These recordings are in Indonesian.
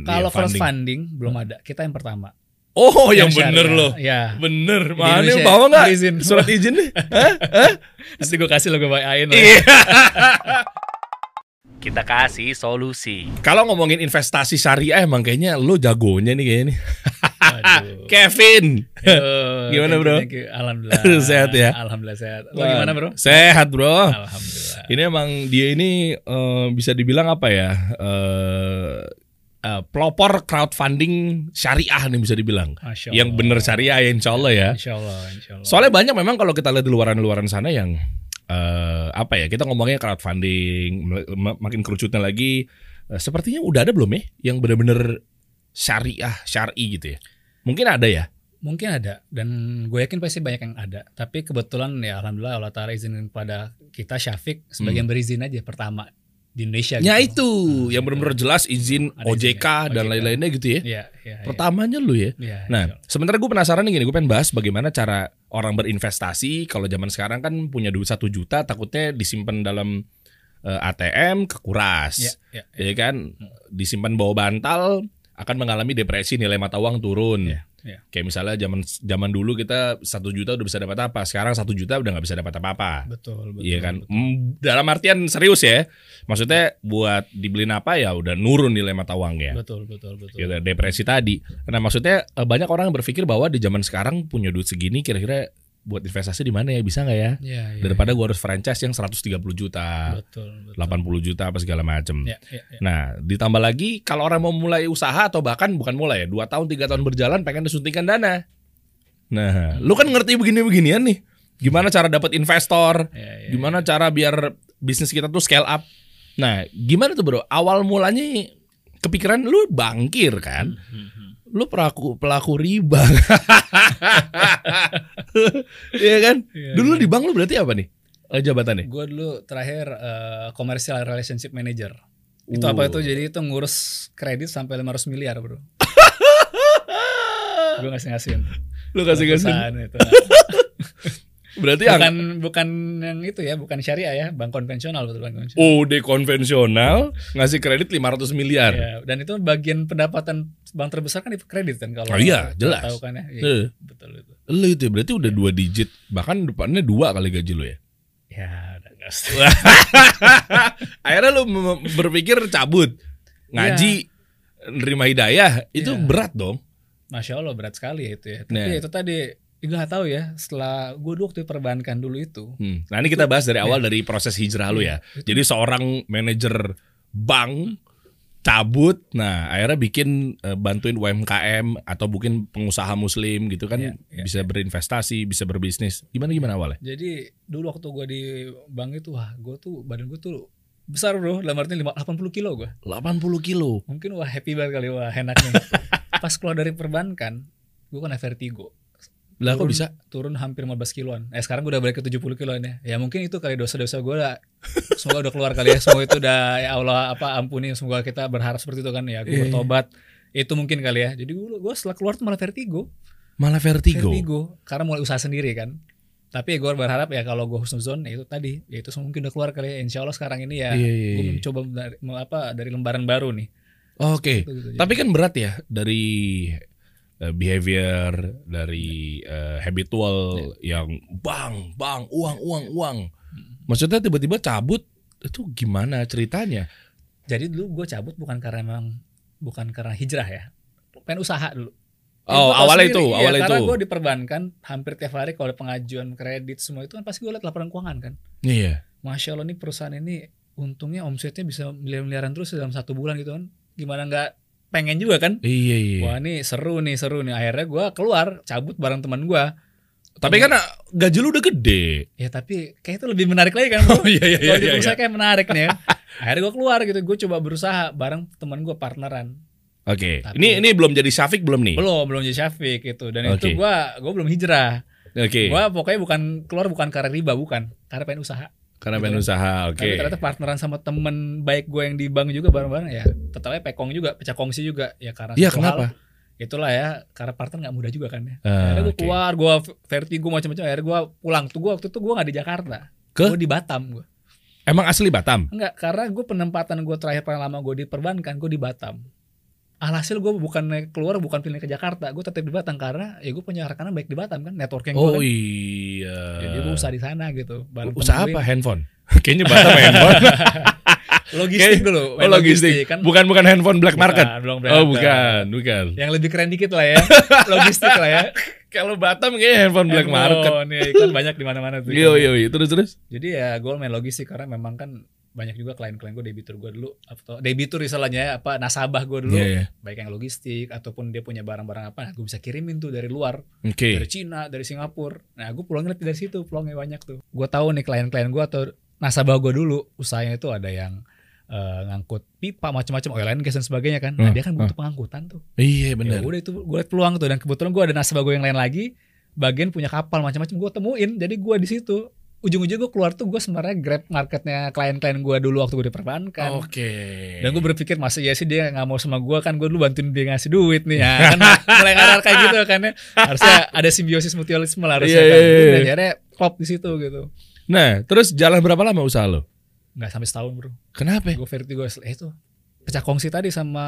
Kalau Iya, first funding belum ada. Kita yang pertama. Oh, yang, bener syariah. loh. Ya. Bener. Mana bawa nggak berizin. surat izin nih? Hah? Hah? Nanti gue kasih lo gue bayain. Iya. Kita kasih solusi. Kalau ngomongin investasi syariah emang kayaknya lo jagonya nih kayaknya nih. Aduh. Kevin. Yo, Gimana, thank you, bro? thank you. Alhamdulillah. Sehat ya? Alhamdulillah sehat. Lo gimana bro? Sehat bro. Alhamdulillah. Ini emang dia ini eh, bisa dibilang apa ya? Eh eh, pelopor crowdfunding syariah nih bisa dibilang. Yang bener syariah ya insya Allah ya. Insya Allah, insya Allah. Soalnya banyak memang kalau kita lihat di luaran-luaran sana yang eh, apa ya? Kita ngomongnya crowdfunding, makin kerucutnya lagi. eh, sepertinya udah ada belum ya yang bener-bener syariah, syari gitu ya? Mungkin ada ya. Mungkin ada dan gue yakin pasti banyak yang ada. Tapi kebetulan ya alhamdulillah Allah Taala izinin pada kita Syafiq sebagai yang berizin aja pertama di Indonesia. Hmm. Ya gitu. itu yang bener-bener jelas izin Ada OJK izinnya, dan OJK. lain-lainnya gitu ya. Iya, iya. iya. Pertamanya lu ya. Iya, Nah, Allah. sementara gue penasaran nih gini, gue pengen bahas bagaimana cara orang berinvestasi. Kalau zaman sekarang kan punya duit satu juta, takutnya disimpan dalam eh, ATM kekuras, Iya, iya, ya iya. kan? Disimpan bawa bantal akan mengalami depresi nilai mata uang turun. Iya, iya. Kayak misalnya zaman zaman dulu kita satu juta udah bisa dapat apa, sekarang satu juta udah nggak bisa dapat apa-apa. Betul, betul. Iya kan, betul. Mm, dalam artian serius ya. Maksudnya buat dibeliin apa ya udah nurun nilai mata uangnya Betul, betul, betul. gitu, depresi tadi. Nah, maksudnya eh, banyak orang yang berpikir bahwa di zaman sekarang punya duit segini kira-kira buat investasi di mana ya bisa nggak ya? Iya, iya. Daripada gua harus franchise yang 130 juta, betul, betul. 80 juta apa segala macem. Iya, iya, iya. Nah, ditambah lagi kalau orang mau mulai usaha atau bahkan bukan mulai ya, dua tahun tiga tahun berjalan pengen disuntikan dana. Nah, lu kan ngerti begini-beginian nih. Gimana cara dapat investor? Iya, iya, Gimana cara biar bisnis kita tuh scale up? Nah, gimana tuh bro? Awal mulanya kepikiran lu bangkir kan? Hmm, hmm. Lu pelaku pelaku riba. Iya kan? Iya, Dulu iya. di bank lu berarti apa nih? Eh, jabatannya? Gue dulu terakhir eh, commercial relationship manager. Itu Uh. apa itu? Jadi itu ngurus kredit sampai 500 miliar, Bro. Gue ngasih-ngasihin. Lu kasih-kasih. Perusahaan itu. Berarti yang bukan bukan yang itu ya, bukan syariah ya, bank konvensional betul bank konvensional. OD konvensional ngasih kredit 500 miliar. Ya, dan itu bagian pendapatan bank terbesar kan di kredit kan kalau Oh iya, jelas. tahu kan ya. Iya, Eh. betul itu. Lu itu ya, berarti udah dua digit, bahkan depannya dua kali gaji lu ya. Ya, udah. Akhirnya lu berpikir cabut, ngaji, nerima hidayah, itu Iya. berat dong. Masya Allah berat sekali ya itu ya. Tapi Nah. itu tadi nggak tahu ya setelah gue dulu waktu perbankan dulu itu Hmm. Nah ini kita bahas dari awal dari proses hijrah lu ya. Itu. Jadi seorang manajer bank cabut, nah akhirnya bikin eh, bantuin UMKM atau mungkin pengusaha muslim gitu kan Iya, iya, bisa berinvestasi, bisa berbisnis. Gimana gimana awalnya? Jadi dulu waktu gue di bank itu wah gue tuh badan gue tuh besar bro, dalam artinya lima- 80 kilo gue. 80 kilo. Mungkin wah happy banget kali wah enaknya. Pas keluar dari perbankan, gue kena vertigo. Lah kok bisa? Turun hampir 15 kiloan. Eh sekarang gue udah balik ke 70 kiloan ya. Ya mungkin itu kali dosa-dosa gue lah. Semoga udah keluar kali ya. Semoga itu udah ya Allah apa ampuni. Semoga kita berharap seperti itu kan ya. Gue Iya, iya. bertobat. Itu mungkin kali ya. Jadi gue gue setelah keluar tuh malah vertigo. Malah vertigo. vertigo karena mulai usaha sendiri kan tapi gue berharap ya kalau gue husnuzon ya itu tadi ya itu mungkin udah keluar kali ya insya Allah sekarang ini ya Iya, iya, gue iya. mencoba dari, apa dari lembaran baru nih Oke. Gitu, gitu. Tapi kan berat ya dari eh, behavior, dari eh, habitual yang bang, bang, uang, uang, uang. Maksudnya tiba-tiba cabut itu gimana ceritanya? jadi dulu gue cabut bukan karena memang bukan karena hijrah ya. Pengen usaha dulu. Oh, awalnya sendiri, itu, iya, awalnya karena itu. gue di perbankan hampir tiap hari kalau pengajuan kredit semua itu kan pasti gue lihat laporan keuangan kan. Iya. masya Allah nih perusahaan ini untungnya omsetnya bisa miliar-miliaran terus dalam satu bulan gitu kan. Gimana nggak pengen juga kan Iya, iya. Wah ini seru nih seru nih akhirnya gue keluar cabut bareng teman gue Tapi kan gaji lu udah gede. ya tapi kayak itu lebih menarik lagi kan bro Oh, iya, iya, kalau iya, iya. kayak menarik nih ya akhirnya gue keluar gitu gue coba berusaha bareng teman gue partneran Oke. Tapi- Ini ini belum jadi Syafiq belum nih? belum belum jadi Syafiq gitu dan Oke. itu gue gue belum hijrah Oke. gue pokoknya bukan keluar bukan karena riba bukan karena pengen usaha Karena gitu pengen kan. usaha. Oke. tapi ternyata partneran sama temen baik gue yang di bank juga bareng-bareng ya tetapnya pekong juga pecah kongsi juga ya karena Iya, kenapa? hal, itulah ya karena partner nggak mudah juga kan ya Ah, akhirnya gue keluar gue vertigo macam-macam akhirnya gue pulang tuh gue waktu itu gue nggak di Jakarta Ke? gue di Batam gue Emang asli Batam? enggak karena gue penempatan gue terakhir paling lama gue di perbankan gue di Batam alhasil gue bukan naik keluar bukan pindah ke Jakarta gue tetap di Batam karena ya gue punya rekanan baik di Batam kan networking gue Oh kan iya. jadi gue usaha di sana gitu bareng Usaha apa? Handphone. Kayaknya Batam handphone. logistik Kayak- dulu Oh main logistik. kan Bukan bukan handphone black market. Bukan, belum Oh black bukan, bukan. yang lebih keren dikit lah ya logistik lah ya Kalau Batam kayaknya handphone black market. Handphone, ya, iklan banyak di mana-mana tuh Yo yo yo. Terus terus. jadi ya gue main logistik karena memang kan banyak juga klien-klien gue debitur gue dulu atau debitur istilahnya ya, apa nasabah gue dulu. Iya iya. baik yang logistik ataupun dia punya barang-barang apa gue bisa kirimin tuh dari luar. Oke. dari Cina dari Singapura. Nah gue pulangnya dari situ pulangnya banyak tuh. Gue tahu nih klien-klien gue atau nasabah gue dulu usahanya itu ada yang eh, ngangkut pipa macam-macam oil and gas dan sebagainya kan. Nah Hmm, dia kan butuh pengangkutan tuh. Iya ya benar. udah itu gue liat peluang tuh dan kebetulan gue ada nasabah gue yang lain lagi bagian punya kapal macam-macam gue temuin. Jadi gue di situ ujung-ujung gue keluar tuh gue sebenarnya grab marketnya klien-klien gue dulu waktu gue di perbankan Oke. dan gue berpikir masa ya sih dia nggak mau sama gue kan gue dulu bantuin dia ngasih duit nih ya. Kan mulai ngarar kayak gitu kan ya. Harusnya ada simbiosis mutualisme lah harusnya Iya, kan. iya, iya. dan akhirnya klop di situ gitu. Nah, terus jalan berapa lama usaha lo? nggak sampai setahun bro. Kenapa? gue vertigo eh itu pecah kongsi tadi sama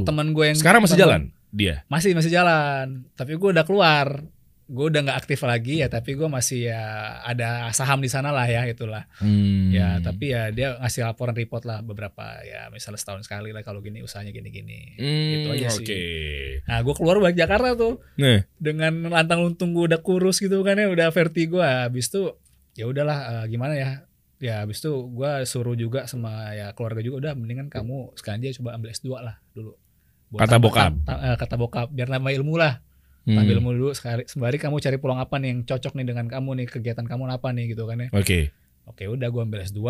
teman gue yang Sekarang masih teman- jalan dia. masih masih jalan. Tapi gue udah keluar gue udah nggak aktif lagi ya tapi gue masih ya ada saham di sana lah ya itulah Hmm. ya tapi ya dia ngasih laporan report lah beberapa ya misalnya setahun sekali lah kalau gini usahanya gini-gini Hmm, gitu aja sih. Oke. nah gue keluar balik Jakarta tuh Nah, dengan lantang luntung gue udah kurus gitu kan ya udah vertigo habis itu ya udahlah eh, gimana ya ya habis itu gue suruh juga sama ya keluarga juga udah mendingan kamu sekarang aja coba ambil S2 lah dulu Kata tambah- bokap. ta- eh, kata bokap biar nambah ilmu lah hmm. ambil ilmu dulu sekali sembari kamu cari peluang apa nih yang cocok nih dengan kamu nih kegiatan kamu apa nih gitu kan ya Oke. oke udah gue ambil S2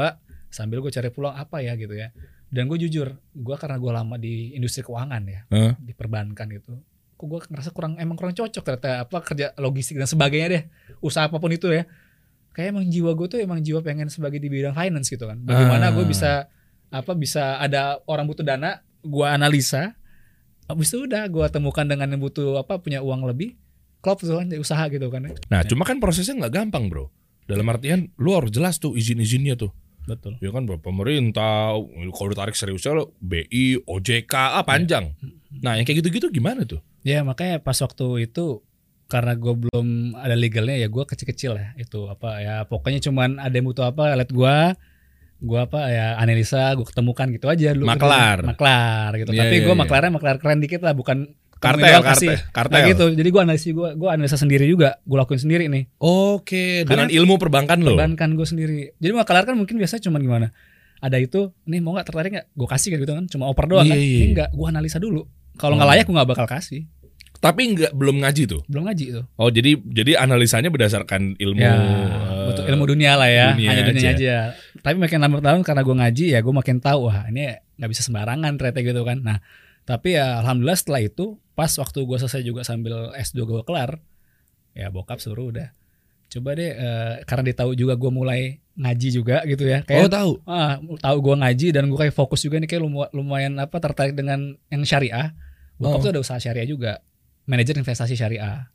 sambil gue cari peluang apa ya gitu ya dan gue jujur gue karena gue lama di industri keuangan ya Hah? di perbankan gitu kok gue ngerasa kurang emang kurang cocok ternyata apa kerja logistik dan sebagainya deh usaha apa pun itu ya kayak emang jiwa gue tuh emang jiwa pengen sebagai di bidang finance gitu kan Ah. bagaimana gue bisa apa bisa ada orang butuh dana gue analisa habis itu udah gue temukan dengan yang butuh apa punya uang lebih klop tuh kan jadi usaha gitu kan ya Nah, cuma kan prosesnya nggak gampang, bro. Dalam artian lu harus jelas tuh izin-izinnya tuh. betul Ya kan pemerintah, kalau ditarik seriusnya lo BI, OJK, ah panjang. Nah, yang kayak gitu-gitu gimana tuh? Ya makanya pas waktu itu karena gue belum ada legalnya ya gue kecil-kecil ya itu apa ya pokoknya cuman ada yang butuh apa liat gue gue apa ya analisa gue ketemukan gitu aja dulu Maklar. maklar gitu Iya, tapi iya, gue iya. maklarnya maklar keren dikit lah bukan Kartel, kartel, kasih. kartel. Nah, gitu jadi gue analisa gue gue analisa sendiri juga gue lakuin sendiri nih Oke, dengan Karena- ilmu perbankan lo. perbankan gue sendiri jadi maklar kan mungkin biasa cuman gimana ada itu nih mau nggak tertarik nggak gue kasih kayak gitu kan cuma oper doang Iya, kan iya, ini enggak gue analisa dulu kalau nggak Oh. layak gue nggak bakal kasih Tapi nggak belum ngaji tuh. belum ngaji itu Oh, jadi jadi analisanya berdasarkan ilmu ya ilmu dunia lah ya dunia hanya dunia aja. aja. tapi makin lama tahun karena gue ngaji ya gue makin tahu wah ini nggak bisa sembarangan ternyata gitu kan nah tapi ya alhamdulillah setelah itu pas waktu gue selesai juga sambil S2 gue kelar ya bokap suruh udah coba deh eh, karena dia tahu juga gue mulai ngaji juga gitu Oh, ya kayak tahu. ah tahu gue ngaji dan gue kayak fokus juga nih kayak lumayan, apa tertarik dengan yang syariah Oh. bokap tuh ada usaha syariah juga manajer investasi syariah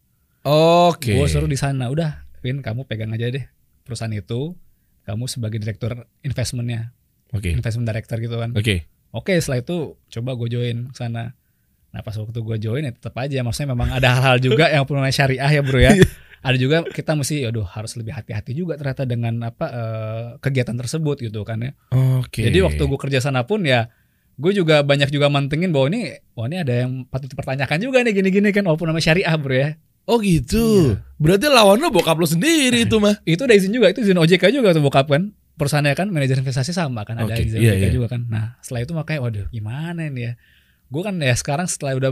Oke. Gue suruh di sana, udah, Vin, kamu pegang aja deh perusahaan itu. Kamu sebagai direktur investmentnya, Oke. investment director gitu kan. Oke. Oke, setelah itu coba gue join ke sana. Nah pas waktu gue join ya tetap aja, maksudnya memang ada hal-hal juga yang perlu namanya syariah ya bro ya. ada juga kita mesti, aduh harus lebih hati-hati juga ternyata dengan apa eh, kegiatan tersebut gitu kan ya. Oke. Jadi waktu gue kerja sana pun ya gue juga banyak juga mantengin bahwa ini, wah ini ada yang patut dipertanyakan juga nih gini-gini kan, walaupun namanya syariah bro ya. Oh gitu. Berarti lawan lo bokap lo sendiri itu mah. itu ada izin juga itu izin OJK juga tuh bokap kan perusahaannya kan manajer investasi sama kan ada Oke, izin iya, OJK iya. juga kan nah setelah itu makanya waduh gimana ini ya gue kan ya sekarang setelah udah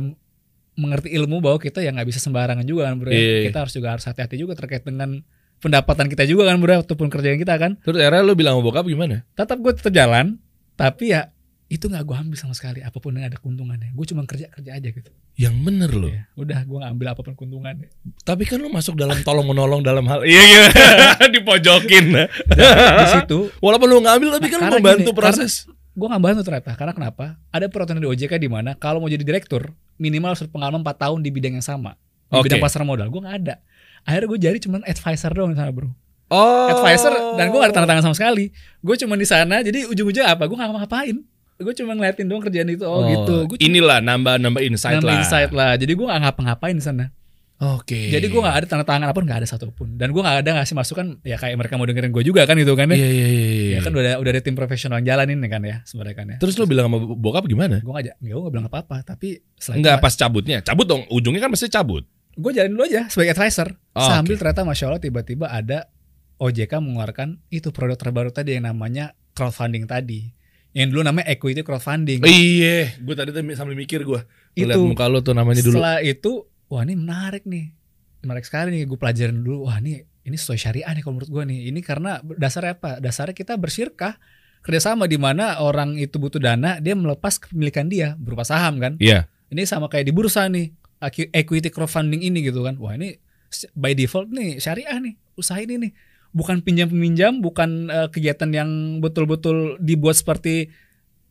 mengerti ilmu bahwa kita ya nggak bisa sembarangan juga kan bro ya. Iya, iya. kita harus juga harus hati-hati juga terkait dengan pendapatan kita juga kan bro ataupun kerjaan kita kan Terus era lo bilang sama bokap gimana? tetap gue tetap jalan tapi ya itu nggak gue ambil sama sekali apa pun yang ada keuntungannya. Gue cuma kerja kerja aja gitu. Yang bener lo. Ya, udah gue nggak ambil apa pun keuntungannya. Tapi kan lo masuk dalam tolong menolong dalam hal Iya iya. Dipojokin. Di situ. Walaupun lo ngambil tapi kan lo Karena membantu gini, proses. gue nggak bantu ternyata. Karena kenapa? Ada peraturan di OJK di mana kalau mau jadi direktur minimal harus pengalaman 4 tahun di bidang yang sama. Di Oke. bidang pasar modal. Gue nggak ada. Akhirnya gue jadi cuman advisor doang di sana bro. Oh. Advisor dan gue gak ada tanda tangan sama sekali. Gue cuma di sana jadi ujung-ujungnya apa? Gue nggak ngapain gue cuma ngeliatin doang kerjaan itu oh, gitu gue Inilah nambah-nambah insight nambah lah. insight lah jadi gue gak ngapa-ngapain di sana Oke. jadi gue gak ada tanda tangan apa pun gak ada satupun dan gue gak ada ngasih masukan ya kayak mereka mau dengerin gue juga kan gitu kan ya Iya iya iya. iya. ya kan udah udah ada tim profesional yang jalanin kan ya sebenarnya kan ya Terus lu bilang sama bokap gimana? gue gak gue gak bilang apa-apa tapi Enggak pas cabutnya. Cabut dong. Ujungnya kan pasti cabut. gue jalanin dulu aja sebagai advisor Oh, sambil oke. ternyata masya Allah tiba-tiba ada OJK mengeluarkan itu produk terbaru tadi yang namanya crowdfunding tadi yang dulu namanya equity crowdfunding. Iya, gue tadi tuh sambil mikir gue. Lihat itu muka lu tuh namanya dulu. setelah itu wah ini menarik nih. Menarik sekali nih gue pelajarin dulu. Wah ini ini sesuai syariah nih kalau menurut gue nih. Ini karena dasarnya apa? Dasarnya kita bersyirkah kerjasama di mana orang itu butuh dana dia melepas kepemilikan dia berupa saham kan? Iya. ini sama kayak di bursa nih equi- equity crowdfunding ini gitu kan. Wah ini by default nih syariah nih usaha ini nih bukan pinjam peminjam bukan eh, kegiatan yang betul-betul dibuat seperti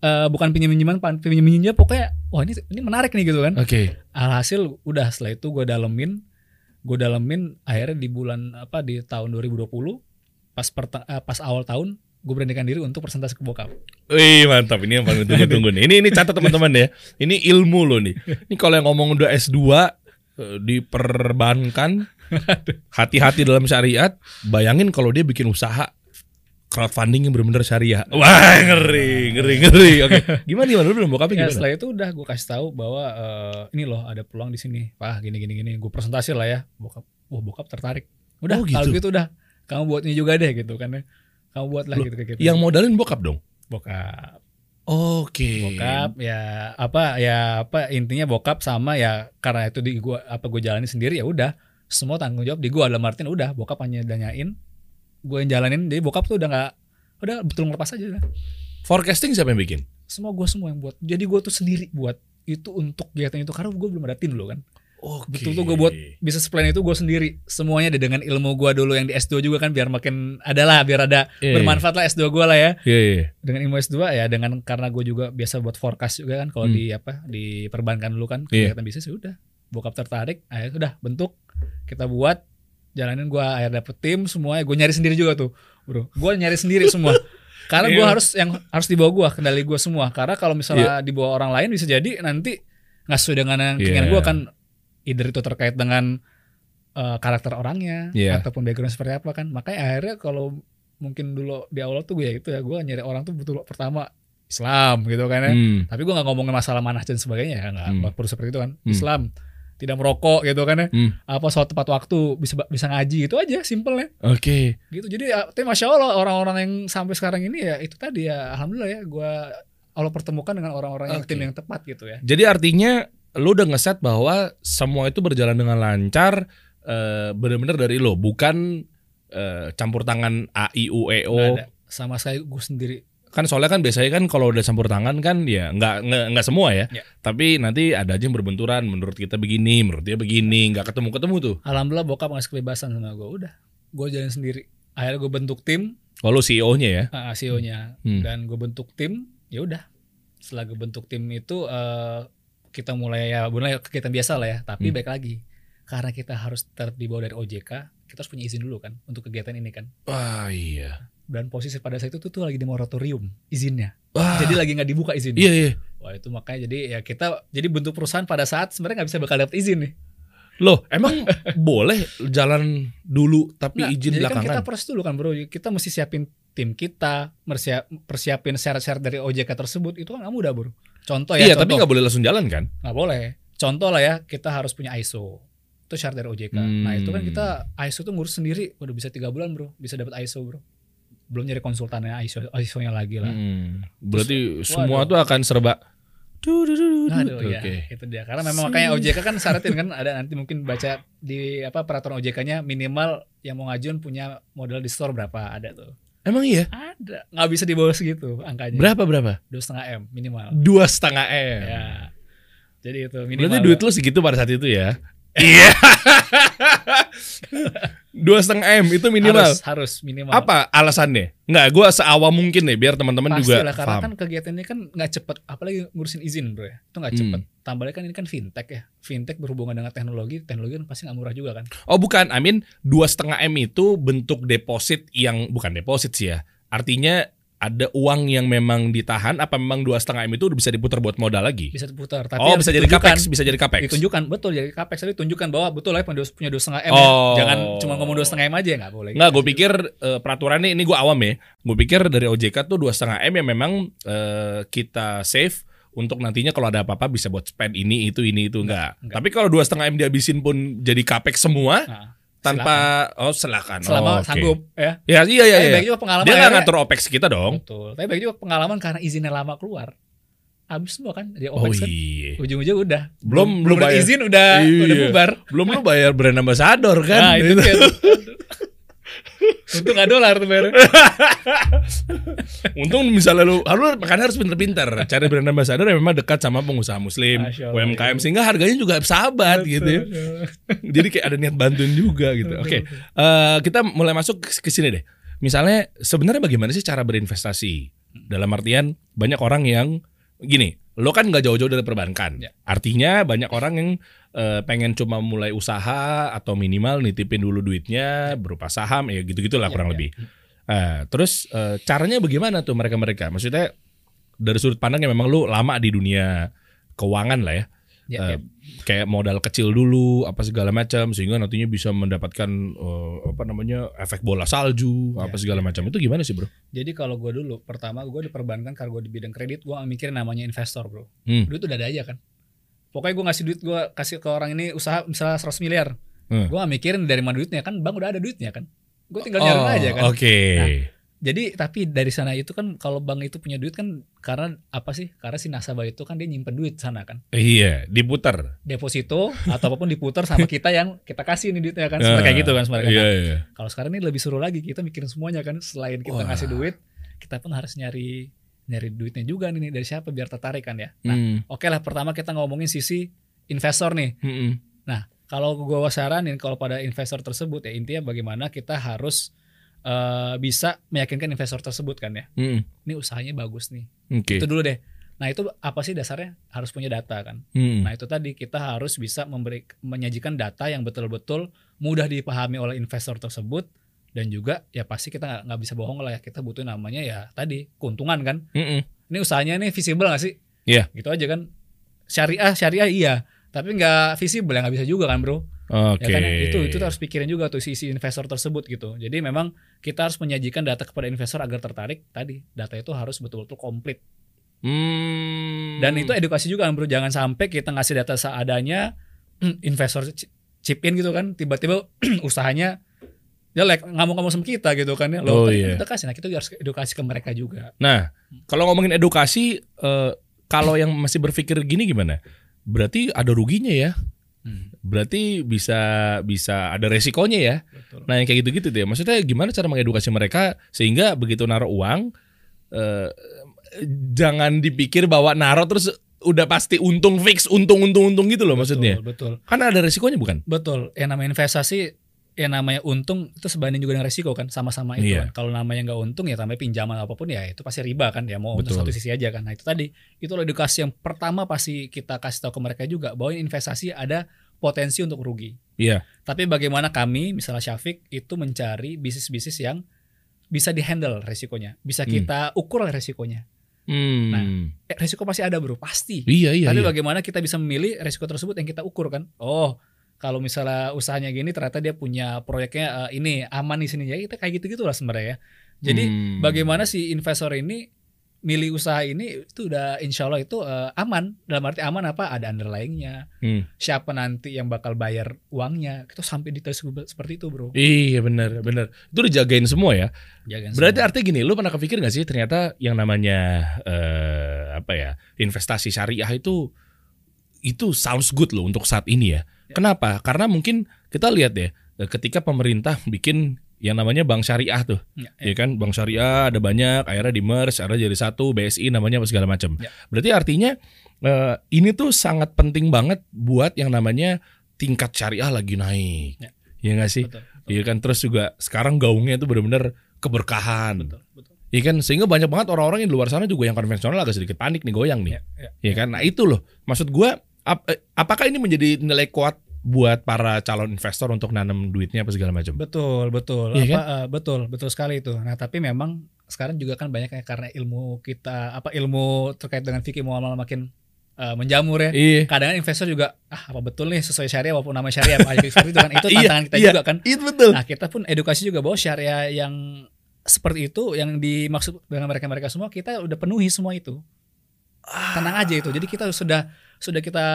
eh, bukan pinjam pinjaman pinjam pinjam pokoknya wah ini ini menarik nih gitu kan Oke. alhasil udah setelah itu gue dalemin gue dalemin akhirnya di bulan apa di tahun 2020 pas perta- eh, pas awal tahun gue beranikan diri untuk presentasi ke bokap Wih mantap ini yang paling tunggu-tunggu nih. Ini ini catat teman-teman ya. Ini ilmu loh nih. Ini kalau yang ngomong udah S2 eh, diperbankan hati-hati dalam syariat. Bayangin kalau dia bikin usaha crowdfunding yang benar-benar syariah. Wah ngeri ngeri ngeri. Oke. Gimana gimana lu belum bokapnya ya gimana? setelah itu udah gue kasih tahu bahwa eh, ini loh ada peluang di sini wah gini gini gini gue presentasi lah ya bokap wah bokap tertarik udah Oh, gitu. kalau gitu udah kamu buat ini juga deh gitu kan ya kamu buat lah Loh, gitu kayak gitu Yang modalin bokap dong. bokap Oke. bokap ya apa ya apa intinya bokap sama ya karena itu di gua apa gue jalani sendiri ya udah semua tanggung jawab di gua dalam artian udah bokap hanya danyain gue yang jalanin jadi bokap tuh udah nggak udah betul ngelepas aja udah. Forecasting siapa yang bikin? semua gue semua yang buat jadi gue tuh sendiri buat itu untuk kegiatan itu karena gue belum ada tim dulu kan Oke. betul tuh gue buat bisnis plan itu gue sendiri semuanya deh dengan ilmu gue dulu yang di S2 juga kan biar makin ada lah biar ada iya. bermanfaat lah S2 gue lah ya Iya iya. dengan ilmu S2 ya dengan karena gue juga biasa buat forecast juga kan kalau Hmm. di apa di perbankan dulu kan Iya. kegiatan bisnis ya udah bokap tertarik akhirnya udah bentuk kita buat jalanin gue akhirnya dapet tim semuanya gue nyari sendiri juga tuh bro gue nyari sendiri semua karena gue Iya. harus yang harus dibawa gue kendali gue semua karena kalau misalnya dibawa orang lain bisa jadi nanti nggak sesuai dengan yang keinginan Iya. gue kan either itu terkait dengan eh, karakter orangnya Iya. ataupun background seperti apa kan makanya akhirnya kalau mungkin dulu di awal tuh gue ya itu ya gue nyari orang tuh betul pertama Islam gitu kan ya Hmm. tapi gue nggak ngomongin masalah manah dan sebagainya ya nggak Hmm. perlu seperti itu kan Hmm. Islam tidak merokok gitu kan ya Hmm. apa soal tepat waktu bisa bisa ngaji itu aja simpelnya Oke. gitu jadi ya, tapi masya allah orang-orang yang sampai sekarang ini ya itu tadi ya alhamdulillah ya gue Allah pertemukan dengan orang-orang yang Oke. tim yang tepat gitu ya Jadi artinya lu udah ngeset bahwa semua itu berjalan dengan lancar eh, benar-benar dari lo, bukan eh, campur tangan A I U E Nggak O. ada sama sekali gue sendiri Kan soalnya kan biasanya kan kalau udah campur tangan kan ya nggak nggak semua ya. Ya. Tapi nanti ada aja yang berbenturan. Menurut kita begini, menurut dia begini, nggak ketemu ketemu tuh. alhamdulillah bokap ngasih kebebasan sama gue udah gue jalan sendiri akhirnya gue bentuk tim Kalau CEO-nya ya. uh, CEO-nya Hmm. dan gue bentuk tim ya udah setelah gue bentuk tim itu eh, kita mulai ya mulai kegiatan biasa lah ya tapi Hmm. baik lagi karena kita harus tetap di bawah dari OJK kita harus punya izin dulu kan untuk kegiatan ini kan Wah iya. Dan posisi pada saat itu tuh, tuh lagi di moratorium izinnya Wah. jadi lagi nggak dibuka izinnya iya iya. wah itu makanya jadi ya kita jadi bentuk perusahaan pada saat sebenarnya nggak bisa bakal dapet izin nih Loh, emang boleh jalan dulu tapi Nggak, izin jadi kan belakangan? kita proses dulu kan bro kita mesti siapin tim kita mersiap, persiapin syarat-syarat dari OJK tersebut itu kan nggak mudah bro contoh ya iya, tapi contoh. nggak boleh langsung jalan kan? nggak boleh contoh lah ya kita harus punya ISO itu syarat dari OJK nah itu kan Hmm. kita ISO tuh ngurus sendiri udah bisa tiga bulan bro bisa dapat ISO bro belum nyari konsultannya ISO ISO nya lagi lah Hmm, berarti semua waduh. tuh akan serba. Du, du, du, du, du. Aduh ya itu dia karena memang makanya OJK kan syaratin kan ada nanti mungkin baca di apa peraturan OJK-nya minimal yang mau ngajuin punya modal di store berapa ada tuh Emang iya? ada nggak bisa di bawah segitu angkanya Berapa berapa? dua setengah m minimal Dua setengah m. ya jadi itu minimal Berarti duit lu segitu pada saat itu ya? Iya. Dua setengah m itu minimal. harus harus minimal Apa alasannya? Nggak, gue seawam mungkin nih biar teman-teman juga lah karena paham. kan kegiatan ini kan nggak cepet apalagi ngurusin izin bro ya itu nggak Hmm. cepet tambah lagi kan ini kan fintech ya fintech berhubungan dengan teknologi teknologi kan pasti nggak murah juga kan Oh bukan, I mean dua setengah m itu bentuk deposit yang bukan deposit sih ya. Artinya ada uang yang memang ditahan apa memang dua setengah m itu udah bisa diputar buat modal lagi? bisa diputar tapi oh bisa jadi capex, bisa jadi capex. ditunjukkan betul jadi capex tapi tunjukkan bahwa betul lah punya dua- punya dua setengah m Oh. ya jangan cuma ngomong dua setengah m aja nggak boleh Nggak, gue pikir eh, peraturannya ini gue awam ya. Gue pikir dari OJK tuh dua setengah m yang memang eh, kita save untuk nantinya kalau ada apa-apa bisa buat spend ini itu ini itu enggak. enggak. Tapi kalau dua setengah m dihabisin pun jadi capex semua Nah, tanpa oh silakan. selama Oh, oke. sanggup ya Ya iya iya. Tapi iya. baik juga pengalaman Dia nggak ngatur opex kita dong. betul tapi baik juga pengalaman karena izinnya lama keluar habis semua kan dia Oh OPEX kan iya. ujung-ujung udah Belum- belum belum bayar. izin udah Iya. udah bubar Belum lu bayar brand ambassador kan? nah itu dia tuh. Untung gak dolar tuh baru. Untung misalnya lu, lu makanya harus pinter-pinter cari brand ambassador yang memang dekat sama pengusaha muslim, UMKM iya. sehingga harganya juga sahabat gitu ya. Jadi kayak ada niat bantuin juga gitu. Oke, eh, kita mulai masuk ke sini deh. Misalnya sebenarnya bagaimana sih cara berinvestasi? Dalam artian banyak orang yang gini, lo kan nggak jauh-jauh dari perbankan. Ya. Artinya banyak orang yang eh, pengen cuma mulai usaha atau minimal nitipin dulu duitnya berupa saham ya gitu-gitulah Ya, kurang ya. lebih. Eh, terus eh, caranya bagaimana tuh mereka-mereka? Maksudnya dari sudut pandang yang memang lu lama di dunia keuangan lah ya. Ya, ya. kayak modal kecil dulu apa segala macam sehingga nantinya bisa mendapatkan eh, apa namanya efek bola salju Ya, apa segala ya, macam itu gimana sih bro? Jadi kalau gue dulu, pertama gue di perbankan karena gue di bidang kredit, gue gak mikirin namanya investor bro. Hmm. Duit udah ada aja kan. Pokoknya gue ngasih duit, gue kasih ke orang ini usaha misalnya 100 miliar. Hmm. Gue mikirin dari mana duitnya kan, bank udah ada duitnya kan. Gue tinggal Oh, nyarin aja kan. Oke. Jadi tapi dari sana itu kan kalau bank itu punya duit kan karena apa sih? Karena si nasabah itu kan dia nyimpen duit sana kan. Iya, diputar. Deposito atau apa pun diputar sama kita yang kita kasih ini duitnya kan. Sebenarnya kayak gitu kan sebenarnya. Iya, Nah, iya. Kalau sekarang ini lebih seru lagi kita mikirin semuanya kan. Selain kita Wah. ngasih duit, kita pun harus nyari nyari duitnya juga nih dari siapa biar tertarik kan ya. Nah, Hmm. oke lah pertama kita ngomongin sisi investor nih. Hmm. Kalau gue saranin kalau pada investor tersebut ya intinya bagaimana kita harus eh, bisa meyakinkan investor tersebut kan ya. Hmm. Ini usahanya bagus nih. Oke. Itu dulu deh. Nah itu apa sih dasarnya? Harus punya data kan. Hmm. Nah itu tadi kita harus bisa memberi menyajikan data yang betul-betul mudah dipahami oleh investor tersebut dan juga ya pasti kita nggak bisa bohong lah ya kita butuh namanya ya tadi keuntungan kan. Hmm. Ini usahanya ini visible nggak sih? Iya. Gitu aja kan. Syariah syariah iya, tapi nggak visible ya nggak bisa juga kan bro. Oke. Ya kan itu itu harus pikirin juga tuh sisi investor tersebut gitu. Jadi memang kita harus menyajikan data kepada investor agar tertarik. Tadi data itu harus betul-betul komplit. Hmm. Dan itu edukasi juga kan bro. Jangan sampai kita ngasih data seadanya, investor chip in gitu kan, tiba-tiba usahanya jelek ngomong-ngomong sama kita gitu kan ya. Oh, Loh, iya. kita kasih. Nah kita harus edukasi ke mereka juga. Nah, kalau ngomongin edukasi, eh, kalau yang masih berpikir gini gimana? Berarti ada ruginya ya. Hmm, Berarti bisa bisa ada resikonya ya. betul. Nah, yang kayak gitu-gitu deh. Maksudnya gimana cara mengedukasi mereka sehingga begitu naruh uang eh, jangan dipikir bahwa naruh terus udah pasti untung fix, untung untung untung gitu loh maksudnya. Betul, betul. Kan ada resikonya bukan? Betul. Yang namanya investasi yang namanya untung itu sebanding juga dengan resiko kan sama-sama itu Iya. kan. Kalau namanya nggak untung ya tambah pinjaman apa pun ya itu pasti riba kan ya mau untuk satu sisi aja kan. Nah itu tadi itu loh edukasi yang pertama pasti kita kasih tahu ke mereka juga bahwa investasi ada potensi untuk rugi. Iya. Tapi bagaimana kami misalnya Syafiq itu mencari bisnis-bisnis yang bisa dihandle resikonya, bisa Hmm. kita ukur lah resikonya. Hmm. Nah, Eh, resiko pasti ada bro, pasti. iya iya. Tapi iya. bagaimana kita bisa memilih resiko tersebut yang kita ukur kan? Oh, kalau misalnya usahanya gini ternyata dia punya proyeknya eh, ini aman di sini ya kita kayak gitu gitulah sebenarnya ya. Jadi Hmm. bagaimana si investor ini milih usaha ini itu udah insya Allah itu eh, aman dalam arti aman apa ada underlyingnya Hmm. siapa nanti yang bakal bayar uangnya kita sampai detail se- seperti itu bro Iya benar benar. Itu dijagain semua ya. Jangan Berarti semua. artinya gini, lu pernah kepikir gak sih ternyata yang namanya eh, apa ya investasi syariah itu itu sounds good loh untuk saat ini ya. Ya. Kenapa? Karena mungkin kita lihat ya, ketika pemerintah bikin yang namanya bank syariah tuh, Ya, ya kan bank syariah ada banyak, akhirnya di merge, akhirnya jadi satu, BSI namanya apa segala macam. Ya. Berarti artinya eh, ini tuh sangat penting banget buat yang namanya tingkat syariah lagi naik. Ya. Ya nggak sih? Iya kan terus juga sekarang gaungnya itu benar-benar keberkahan. betul, betul. Iya kan sehingga banyak banget orang-orang yang di luar sana juga yang konvensional agak sedikit panik nih goyang nih. Ya, ya. Iya kan? Nah, itu loh. Maksud gua ap- eh, apakah ini menjadi nilai kuat buat para calon investor untuk nanam duitnya apa segala macam. Betul, betul. Iya apa, eh, betul, betul sekali itu. Nah, tapi memang sekarang juga kan banyak ya karena ilmu kita apa ilmu terkait dengan fikih muamalah makin eh, menjamur ya. Iya. Kadang investor juga ah apa betul nih sesuai syariah walaupun nama syariah apa seperti itu kan itu Iya, tantangan kita iya. juga kan. Itu betul. Nah, kita pun edukasi juga bahwa syariah yang seperti itu yang dimaksud dengan mereka-mereka semua kita udah penuhi semua itu. Tenang aja itu. Jadi kita sudah sudah kita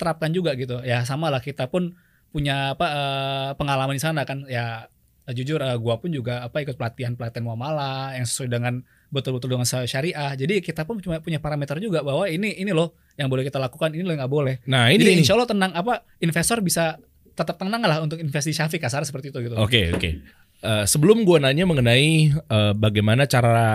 terapkan juga gitu. Ya sama lah kita pun punya apa eh, pengalaman di sana kan. Ya jujur eh, gua pun juga apa ikut pelatihan-pelatihan muamalah yang sesuai dengan betul-betul dengan syariah. Jadi kita pun cuma punya parameter juga bahwa ini ini loh yang boleh kita lakukan, ini loh yang nggak boleh. Nah, ini Jadi insya Allah tenang apa investor bisa tetap tenang lah untuk investasi Syafiq kasar seperti itu gitu. Oke, oke. Eh, sebelum gua nanya mengenai eh, bagaimana cara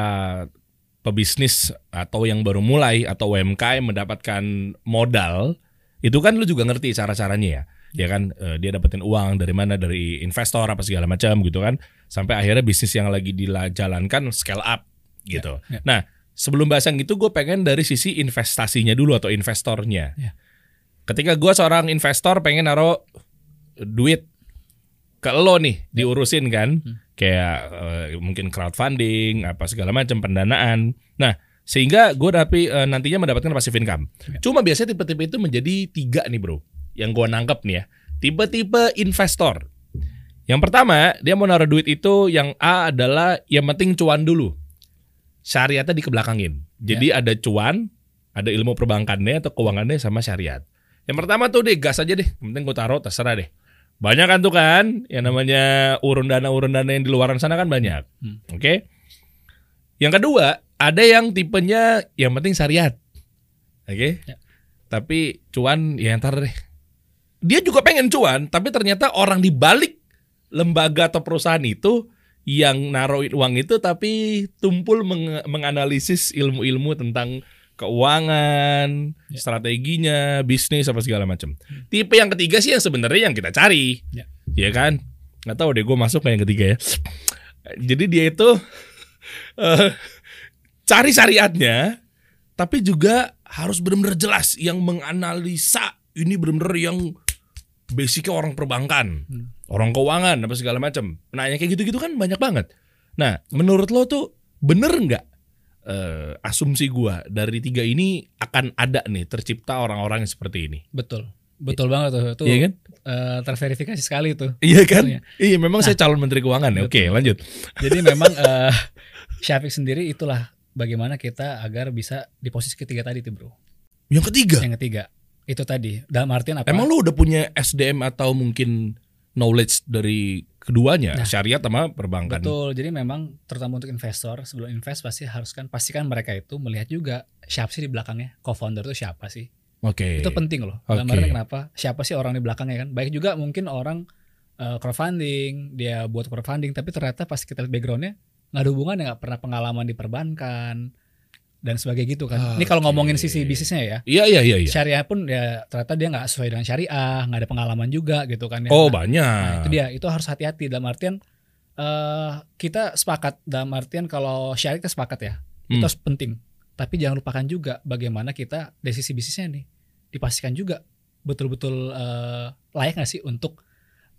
pebisnis atau yang baru mulai atau UMKM mendapatkan modal, itu kan lu juga ngerti cara-caranya ya. Ya kan eh, dia dapetin uang dari mana dari investor apa segala macam gitu kan. Sampai akhirnya bisnis yang lagi dijalankan scale up gitu. Ya, ya. Nah, sebelum bahas yang itu gue pengen dari sisi investasinya dulu atau investornya. Ya. Ketika gua seorang investor pengen naruh duit ke lo nih diurusin kan Hmm. Kayak eh, mungkin crowdfunding apa segala macam pendanaan. Nah sehingga gue tapi eh, nantinya mendapatkan passive income. Ya. cuma biasanya tipe-tipe itu menjadi tiga nih bro yang gue nangkep nih ya. Tipe-tipe investor. Yang pertama dia mau naruh duit itu yang A adalah yang penting cuan dulu. Syariatnya dikebelakangin. Jadi ada cuan ada ilmu perbankannya atau keuangannya sama syariat. Yang pertama tuh deh gas aja deh. Yang penting gue taruh terserah deh banyak kan tuh kan yang namanya urun dana urun dana yang di luaran sana kan banyak. Hmm. oke? Yang kedua ada yang tipenya yang penting syariat. Oke? Ya. tapi cuan ya ntar deh. Dia juga pengen cuan tapi ternyata orang di balik lembaga atau perusahaan itu yang naruhin uang itu tapi tumpul meng- menganalisis ilmu-ilmu tentang keuangan, Ya. strateginya, bisnis apa segala macam. Tipe yang ketiga sih yang sebenarnya yang kita cari, Ya. ya kan? Nggak tahu deh, gue masuk ke yang ketiga ya. Jadi dia itu eh, cari syariatnya, tapi juga harus benar-benar jelas yang menganalisa ini benar-benar yang basicnya orang perbankan, Hmm. orang keuangan apa segala macam. Nah, yang kayak gitu-gitu kan banyak banget. Nah, menurut lo tuh bener nggak eh, asumsi gua dari tiga ini akan ada nih tercipta orang-orang yang seperti ini? Betul. Betul banget tuh. Itu Iya kan? eh, terverifikasi sekali tuh. Iya kan? Iya. Iya, memang saya calon menteri keuangan ya. Oke, lanjut. Jadi memang eh Syafiq sendiri itulah bagaimana kita agar bisa di posisi ketiga tadi tuh, Bro. Yang ketiga, Yang ketiga. Itu tadi. Dalam artian apa? emang lo udah punya SDM atau mungkin knowledge dari keduanya, Nah, syariat sama perbankan? Betul. Jadi memang terutama untuk investor sebelum invest pasti harus kan pastikan mereka itu melihat juga siapa sih di belakangnya, co-founder itu siapa sih. Oke. Itu penting loh. Oke. artian kenapa? Siapa sih orang di belakangnya kan? Baik juga mungkin orang eh, crowdfunding, dia buat crowdfunding tapi ternyata pas kita lihat backgroundnya nggak ada hubungan nggak pernah pengalaman di perbankan dan sebagainya gitu kan. Ini kalau ngomongin sisi bisnisnya ya. Iya, iya, iya, iya. Syariah pun ya ternyata dia nggak sesuai dengan syariah, nggak ada pengalaman juga gitu kan. ya. Oh, Nah, banyak. Nah, itu dia, itu harus hati-hati dalam artian eh kita sepakat dalam artian kalau syariah kita sepakat ya. Itu Hmm. harus penting. Tapi jangan lupakan juga bagaimana kita dari sisi bisnisnya nih dipastikan juga betul-betul eh, layak nggak sih untuk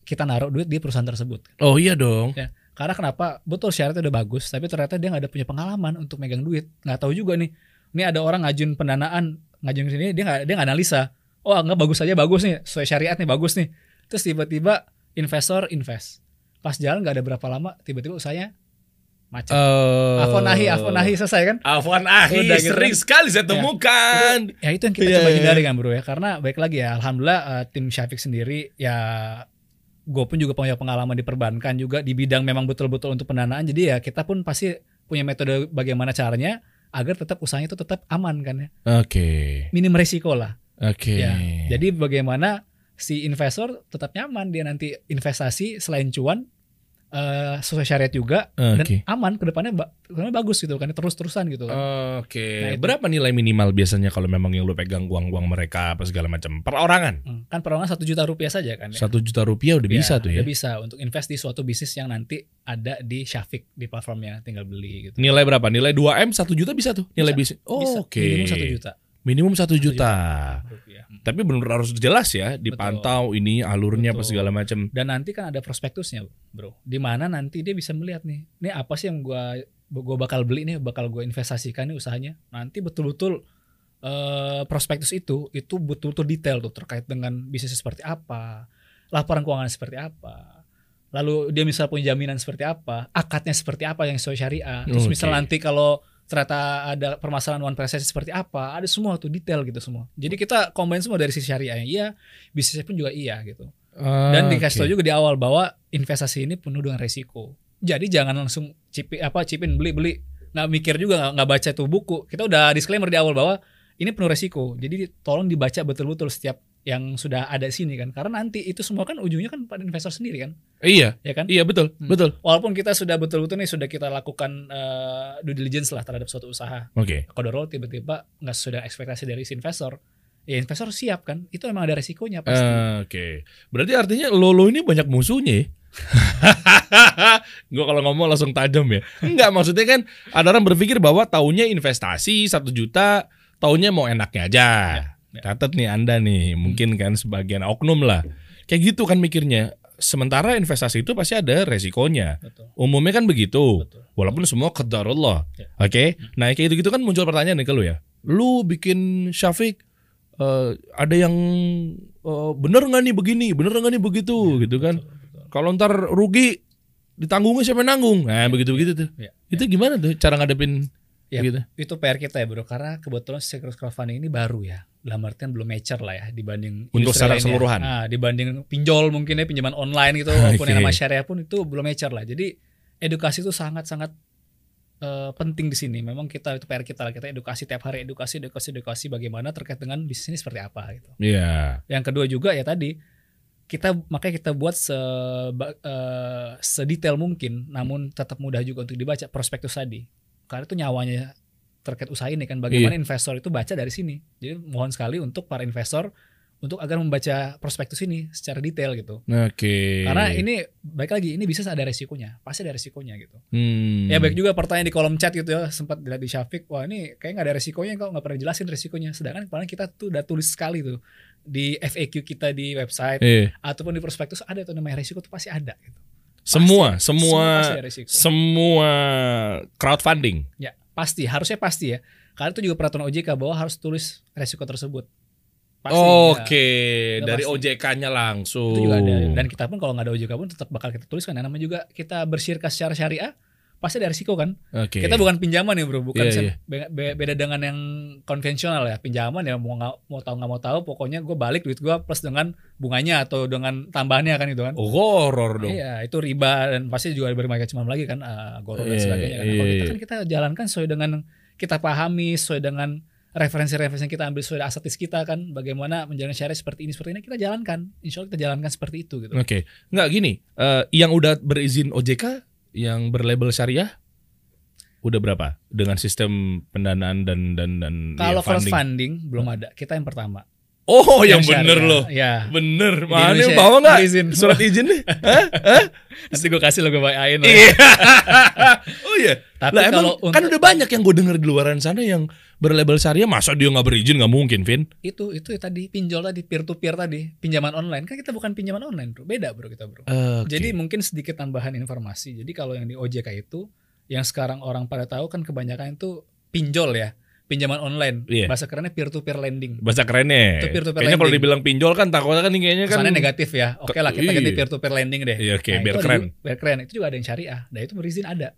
kita naruh duit di perusahaan tersebut. Oh iya dong. Karena kenapa? Betul syaratnya udah bagus, tapi ternyata dia nggak ada punya pengalaman untuk megang duit. Nggak tahu juga nih. Ini ada orang ngajuin pendanaan, ngajuin sini dia nggak dia nggak analisa. Oh nggak bagus aja bagus nih, sesuai syariat nih bagus nih. Terus tiba-tiba investor invest. Pas jalan nggak ada berapa lama, tiba-tiba usahanya macet. Eh, Afwan nahi, afwan nahi selesai kan? Afwan Ahi Udah gitu sering kan. sekali saya Ya. temukan. Ya itu yang kita Iya, coba iya. hindari kan bro ya. Karena baik lagi ya, alhamdulillah eh, tim Syafiq sendiri ya gue pun juga punya pengalaman di perbankan juga di bidang memang betul-betul untuk pendanaan. Jadi ya kita pun pasti punya metode bagaimana caranya agar tetap usahanya itu tetap aman kan ya. Oke. Minim resiko lah. Oke. Ya. Jadi bagaimana si investor tetap nyaman dia nanti investasi selain cuan eh, sesuai syariat juga Oke. dan aman ke depannya ba- ke depannya bagus gitu kan terus-terusan gitu kan. Oke. Nah, itu. Berapa nilai minimal biasanya kalau memang yang lu pegang uang-uang mereka apa segala macam? Perorangan. Hmm, kan per orang satu juta rupiah saja kan ya. Satu juta rupiah udah bisa tuh ya. Udah bisa untuk invest di suatu bisnis yang nanti ada di Syafiq di platformnya tinggal beli gitu. Nilai berapa? Nilai 2 m 1 juta bisa tuh. Nilai Bisa. bisnis. Oh, Oke. Minimum satu juta. Minimum satu juta. rupiah. Hmm. Tapi benar harus jelas ya, dipantau ini alurnya apa Betul. segala macam. Dan nanti kan ada prospektusnya, bro. Di mana nanti dia bisa melihat nih, ini apa sih yang gua gua bakal beli nih, bakal gue investasikan nih usahanya. Nanti betul-betul eh, prospektus itu itu betul-betul detail tuh terkait dengan bisnis seperti apa, laporan keuangan seperti apa. Lalu dia misal punya jaminan seperti apa, akadnya seperti apa yang sesuai syariah. Terus Oke. misal nanti kalau ternyata ada permasalahan one presence seperti apa, ada semua tuh detail gitu semua. Jadi kita combine semua dari sisi syariahnya iya, bisnisnya pun juga iya gitu. Dan dikasih tahu juga di awal bahwa investasi ini penuh dengan resiko. Jadi jangan langsung cipi apa cipin beli beli nggak mikir juga nggak- nggak baca tuh buku. Kita udah disclaimer di awal bahwa ini penuh resiko. Jadi tolong dibaca betul-betul setiap yang sudah ada di sini kan. Karena nanti itu semua kan ujungnya kan pada investor sendiri kan, Iya, ya kan? iya betul, Hmm. betul. Walaupun kita sudah betul-betul nih sudah kita lakukan eh, due diligence lah terhadap suatu usaha. Oke. Kodoro tiba-tiba nggak sudah ekspektasi dari si investor. Ya investor siap kan? Itu emang ada resikonya pasti. Eh, Oke. Berarti artinya Lolo ini banyak musuhnya. ya? Gue kalau ngomong langsung tajam ya. Enggak, maksudnya kan ada orang berpikir bahwa taunya investasi satu juta, taunya mau enaknya aja. ya. Catat nih Anda nih, mungkin kan sebagian oknum lah. Kayak gitu kan mikirnya. Sementara investasi itu pasti ada resikonya. Betul. Umumnya kan begitu. Betul. Walaupun semua qadarullah. Ya. Oke. Nah, kayak gitu-gitu kan muncul pertanyaan nih ke lu ya. Lu bikin Syafiq eh, ada yang eh, bener nggak nih begini, bener nggak nih begitu gitu kan. Betul. Kalau ntar rugi ditanggungnya siapa yang nanggung? Nah, begitu-begitu tuh. Ya. Itu gimana tuh cara ngadepin Ya, gitu? itu PR kita ya bro. Karena kebetulan securities crowdfunding ini baru ya. Dalam artian belum mature lah ya dibanding Untuk secara keseluruhan. nah, dibanding pinjol mungkin ya pinjaman online gitu walaupun yang Oke. nama syariah pun itu belum mature lah. Jadi edukasi itu sangat sangat eh, penting di sini. Memang kita itu PR kita lah. Kita edukasi tiap hari edukasi edukasi edukasi bagaimana terkait dengan bisnis ini seperti apa gitu. Iya. yang kedua juga ya tadi kita makanya kita buat se eh, sedetail mungkin namun tetap mudah juga untuk dibaca prospektus tadi karena itu nyawanya terkait usaha ini kan bagaimana investor itu baca dari sini jadi mohon sekali untuk para investor untuk agar membaca prospektus ini secara detail gitu Oke. karena ini baik lagi ini bisnis ada resikonya pasti ada resikonya gitu Hmm. ya baik juga pertanyaan di kolom chat gitu ya sempat dilihat di Syafiq wah ini kayak nggak ada resikonya kok nggak pernah jelasin resikonya sedangkan kemarin kita tuh udah tulis sekali tuh di FAQ kita di website Eh, ataupun di prospektus ada itu namanya resiko tuh pasti ada gitu. Semua, Pasti- semua, resiko. semua crowdfunding. ya pasti harusnya pasti ya karena itu juga peraturan OJK bahwa harus tulis resiko tersebut pasti Oke, Udah dari. OJK-nya ya. langsung. itu juga ada dan kita pun kalau nggak ada OJK pun tetap bakal kita tuliskan ya namanya juga kita bersyirka secara syariah pasti ada resiko kan Oke. kita bukan pinjaman ya bro bukan Iya, se- iya. be- be- beda dengan yang konvensional ya pinjaman ya mau nggak mau tahu nggak mau tahu pokoknya gue balik duit gue plus dengan bunganya atau dengan tambahannya kan itu kan Oh, horor dong. Iya, itu riba dan pasti juga bermacam-macam lagi kan, uh, goro dan Iya, sebagainya. Kan. iya, Kalau kita iya. kan kita jalankan sesuai dengan kita pahami, sesuai dengan referensi-referensi yang kita ambil sesuai asetis kita kan, bagaimana menjalankan syariah seperti ini seperti ini kita jalankan. Insya Allah kita jalankan seperti itu gitu. Oke, nggak gini. eh, yang udah berizin OJK, yang berlabel syariah, udah berapa dengan sistem pendanaan dan dan dan Kalau ya, funding? crowdfunding belum ada, kita yang pertama. Oh, yang, syariah. bener loh. Ya. Bener. Di Mana Indonesia, bawa nggak izin. surat izin nih? Hah? Hah? Nanti gue kasih lo gue bayain. Iya. oh iya. Tapi Lah emang kalau kan untuk- udah banyak yang gue denger di luaran sana yang berlabel syariah, masa dia nggak berizin nggak mungkin, Vin? Itu itu ya tadi pinjol tadi peer to peer tadi, pinjaman online. Kan kita bukan pinjaman online, Bro. Beda, Bro, kita, Bro. Oke. Jadi mungkin sedikit tambahan informasi. Jadi kalau yang di OJK itu yang sekarang orang pada tahu kan kebanyakan itu pinjol ya, pinjaman online. Iya. Bahasa kerennya peer to peer lending. bahasa kerennya. Itu peer-to-peer Kayaknya kalau dibilang pinjol kan takutnya kan kayaknya kan Kesannya negatif ya. Oke lah kita Iya. ganti peer to peer lending deh. Iya, oke, Nah, biar ada keren. juga- biar keren. Itu juga ada yang syariah. Nah, itu berizin ada.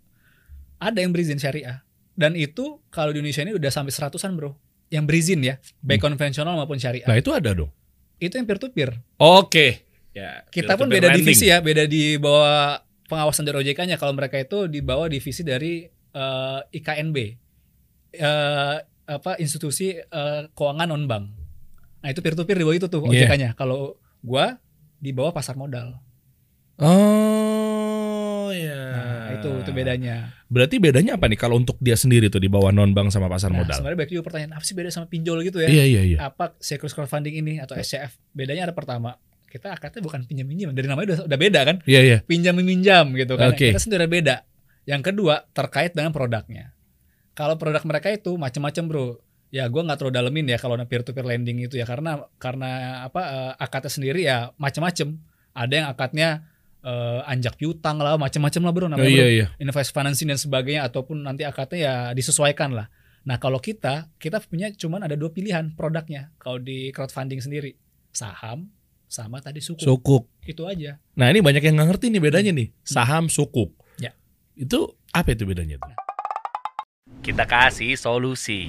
Ada yang berizin syariah. Dan itu kalau di Indonesia ini udah sampai seratusan, Bro. Yang berizin ya, baik konvensional maupun syariah. Hmm. Nah, itu ada dong. Itu yang peer to peer. Oke. Ya, Kita pun beda lending. divisi ya, beda di bawah pengawasan dari OJK-nya. Kalau mereka itu di bawah divisi dari eh, IKNB, eh, apa institusi eh, keuangan non bank. Nah itu peer to peer di bawah itu tuh Iya. OJK-nya. Kalau gua di bawah pasar modal. Oh ya. Nah itu itu bedanya. Berarti bedanya apa nih kalau untuk dia sendiri tuh di bawah non bank sama pasar Nah, modal? sebenarnya banyak juga pertanyaan apa sih beda sama pinjol gitu ya? Iya iya iya. Apa securities crowdfunding ini atau SCF? Bedanya ada pertama kita akadnya bukan pinjam pinjam dari namanya udah, udah beda kan? Iya iya. pinjam meminjam gitu kan. Oke. Kita sendiri beda. Yang kedua terkait dengan produknya. Kalau produk mereka itu macam-macam bro. ya gue nggak terlalu dalemin ya kalau peer to peer lending itu ya karena karena apa eh, akadnya sendiri ya macam-macam ada yang akadnya eh, anjak piutang lah macam-macam lah bro Oh namanya bro. iya iya. invest financing dan sebagainya ataupun nanti akadnya ya disesuaikan lah nah kalau kita kita punya cuman ada dua pilihan produknya kalau di crowdfunding sendiri saham sama tadi suku Sukuk. itu aja Nah ini banyak yang nggak ngerti nih bedanya nih saham sukuk. Ya. Itu apa itu bedanya? Kita kasih solusi.